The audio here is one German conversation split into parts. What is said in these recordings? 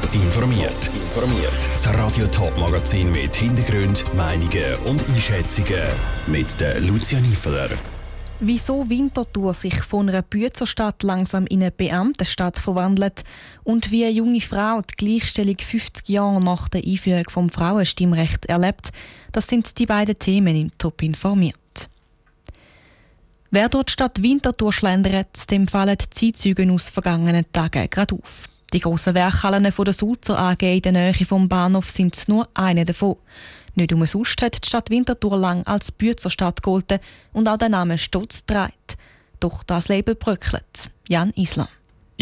Top informiert. Informiert. Das Radio Top Magazin mit Hintergrund, Meinungen und Einschätzungen mit der Lucia Niefeler. Wieso Winterthur sich von einer Büzerstadt langsam in eine Beamtenstadt verwandelt und wie eine junge Frau die Gleichstellung 50 Jahre nach der Einführung vom Frauenstimmrecht erlebt, das sind die beiden Themen im Top informiert. Wer dort Stadt Winterthur schlendert, dem fallen die Zeitzeugen aus vergangenen Tagen gerade auf. Die grossen Werkhallen der Sulzer AG in der Nähe vom Bahnhof sind nur eine davon. Nicht umsonst hat die Stadt Winterthur lang als Büzerstadt gegolten und auch der Name stolz trägt. Doch das Label bröckelt. Jan Isler.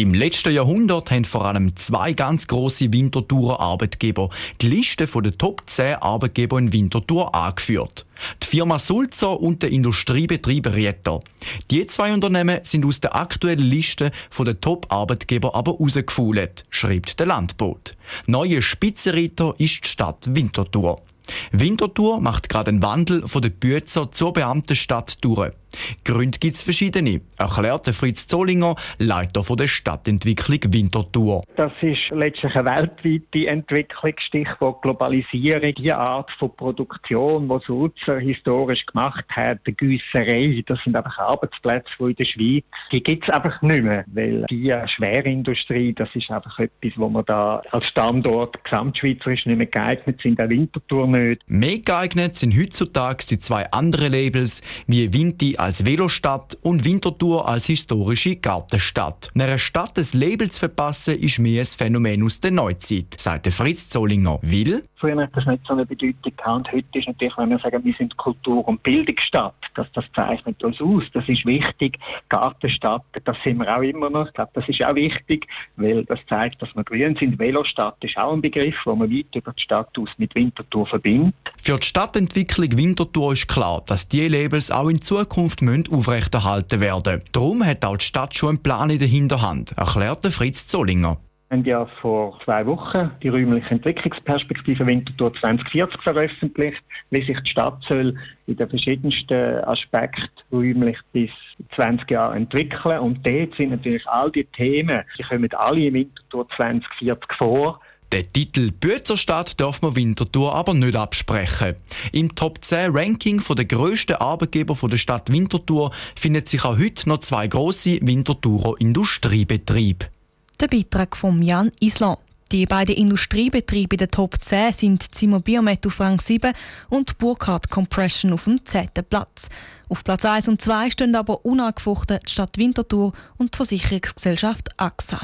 Im letzten Jahrhundert haben vor allem zwei ganz große Winterthurer Arbeitgeber die Liste der Top 10 Arbeitgeber in Winterthur angeführt. Die Firma Sulzer und der Industriebetrieb Rieter. Die zwei Unternehmen sind aus der aktuellen Liste der Top-Arbeitgeber aber rausgefallen, schreibt der Landbot. Neue Spitzenreiter ist die Stadt Winterthur. Winterthur macht gerade einen Wandel von der Büzer zur Beamtenstadt durch. Gründe gibt es verschiedene, erklärte Fritz Zollinger, Leiter der Stadtentwicklung Winterthur. Das ist letztlich eine weltweite Entwicklung, Stichwort Globalisierung, die Art von Produktion, die Sulzer historisch gemacht hat, die Güsserei, das sind einfach Arbeitsplätze, die in der Schweiz, die gibt es einfach nicht mehr, weil die Schwerindustrie, das ist einfach etwas, wo wir da als Standort gesamtschweizerisch nicht mehr geeignet sind, der Winterthur nicht. Mehr geeignet sind heutzutage die zwei anderen Labels, wie Vinti als Velostadt und Winterthur als historische Gartenstadt. Einer Stadt des Labels verpassen ist mehr ein Phänomen aus der Neuzeit, sagte Fritz Zollinger. Will? Früher hat das nicht so eine Bedeutung gehabt und heute ist natürlich, wenn wir sagen, wir sind Kultur- und Bildungsstadt, das, das zeichnet uns aus, das ist wichtig. Gartenstadt, das sind wir auch immer noch, ich glaube, das ist auch wichtig, weil das zeigt, dass wir grün sind. Velostadt ist auch ein Begriff, wo man weit über die Stadt aus mit Winterthur verbindet. Für die Stadtentwicklung Winterthur ist klar, dass diese Labels auch in Zukunft aufrechterhalten werden. Darum hat auch die Stadt schon einen Plan in der Hinterhand, erklärte Fritz Zollinger. Wir haben ja vor zwei Wochen die räumliche Entwicklungsperspektive Winterthur 2040 veröffentlicht, wie sich die Stadt soll in den verschiedensten Aspekten räumlich bis 20 Jahre entwickeln. Und dort sind natürlich all die Themen, die kommen alle im Winterthur 2040 vor. Den Titel Büzerstadt darf man Winterthur aber nicht absprechen. Im Top 10 Ranking der grössten Arbeitgeber der Stadt Winterthur finden sich auch heute noch zwei grosse Winterthurer Industriebetriebe. Der Beitrag von Jan Island. Die beiden Industriebetriebe in der Top 10 sind Zimmer Biomet auf Rang 7 und Burkhardt Compression auf dem 10. Platz. Auf Platz 1 und 2 stehen aber unangefochten die Stadt Winterthur und die Versicherungsgesellschaft AXA.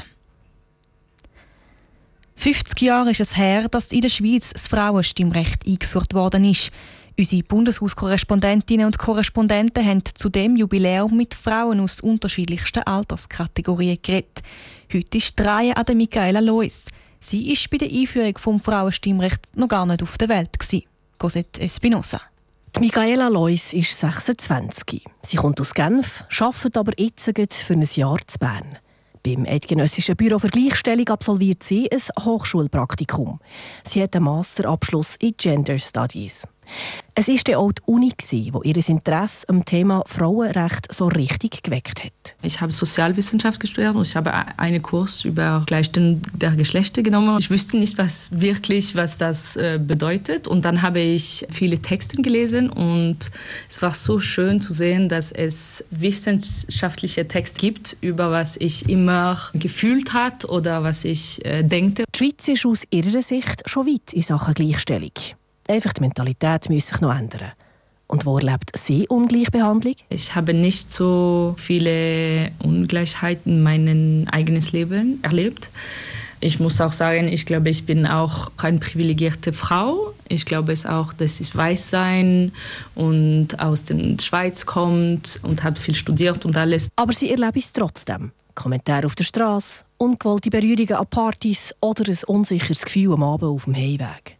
50 Jahre ist es her, dass in der Schweiz das Frauenstimmrecht eingeführt worden ist. Unsere Bundeshauskorrespondentinnen und Korrespondenten haben zu dem Jubiläum mit Frauen aus unterschiedlichsten Alterskategorien geredet. Heute ist die Reihe an der Michaela Lois. Sie ist bei der Einführung vom Frauenstimmrecht noch gar nicht auf der Welt. Cosette Espinosa. Die Michaela Lois ist 26. Sie kommt aus Genf, arbeitet aber jetzt für ein Jahr zu Bern. Beim Eidgenössischen Büro für Gleichstellung absolviert sie ein Hochschulpraktikum. Sie hat einen Masterabschluss in Gender Studies. Es war auch die Uni, die ihr Interesse am Thema Frauenrecht so richtig geweckt hat. Ich habe Sozialwissenschaft studiert und ich habe einen Kurs über Gleichstellung der Geschlechter genommen. Ich wusste nicht was wirklich, was das äh, bedeutet. Und dann habe ich viele Texte gelesen und es war so schön zu sehen, dass es wissenschaftliche Texte gibt, über was ich immer gefühlt hat oder was ich äh, denke. Die Schweiz ist aus ihrer Sicht schon weit in Sachen Gleichstellung. Einfach die Mentalität muss sich noch ändern. Und wo erlebt sie Ungleichbehandlung? Ich habe nicht so viele Ungleichheiten in meinem eigenen Leben erlebt. Ich muss auch sagen, ich glaube, ich bin auch eine privilegierte Frau. Ich glaube es auch, dass ich weiß sein und aus der Schweiz kommt und hat viel studiert und alles. Aber sie erlebe es trotzdem. Kommentare auf der Straße, ungewollte Berührungen an Partys oder ein unsicheres Gefühl am Abend auf dem Heimweg.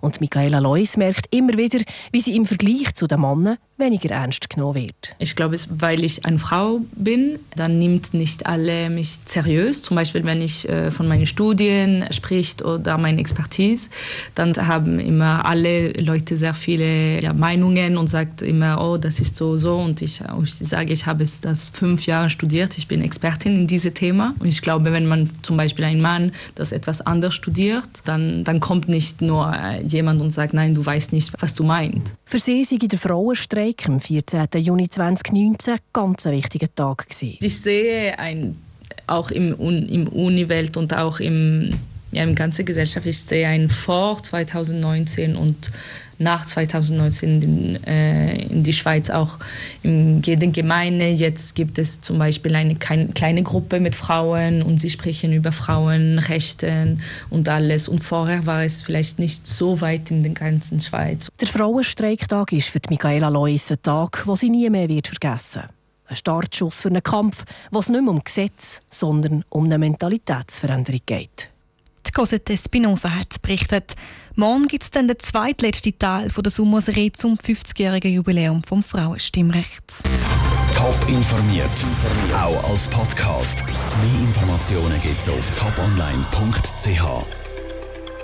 Und Michaela Lois merkt immer wieder, wie sie im Vergleich zu den Männern weniger ernst genommen wird. Ich glaube, weil ich eine Frau bin, dann nimmt nicht alle mich seriös. Zum Beispiel, wenn ich äh, von meinen Studien spricht oder meine Expertise, dann haben immer alle Leute sehr viele ja, Meinungen und sagt immer, oh, das ist so so. Und ich, ich sage, ich habe das fünf Jahre studiert, ich bin Expertin in diesem Thema. Und ich glaube, wenn man zum Beispiel ein Mann das etwas anders studiert, dann, dann kommt nicht nur jemand und sagt, nein, du weißt nicht, was du meinst. Für sie sei der Frauenstreik am 14. Juni 2019 ganz ein wichtiger Tag gewesen. Ich sehe ein, auch im, im Uni-Welt und auch im, ja, im ganzen Gesellschaft, ich sehe ein vor 2019 und nach 2019 in, äh, in die Schweiz auch in jeder Gemeinde. Jetzt gibt es zum Beispiel eine kleine Gruppe mit Frauen und sie sprechen über Frauenrechte und alles. Und vorher war es vielleicht nicht so weit in der ganzen Schweiz. Der Frauenstreiktag ist für Michaela Lois ein Tag, den sie nie mehr wird vergessen wird. Ein Startschuss für einen Kampf, was nicht mehr um Gesetz, sondern um eine Mentalitätsveränderung geht. Cosette Espinosa hat berichtet. Morgen gibt es dann den zweitletzten Teil von der Sommerserie zum 50-jährigen Jubiläum vom Frauenstimmrechts. Top informiert, auch als Podcast. Mehr Informationen gibt es auf toponline.ch.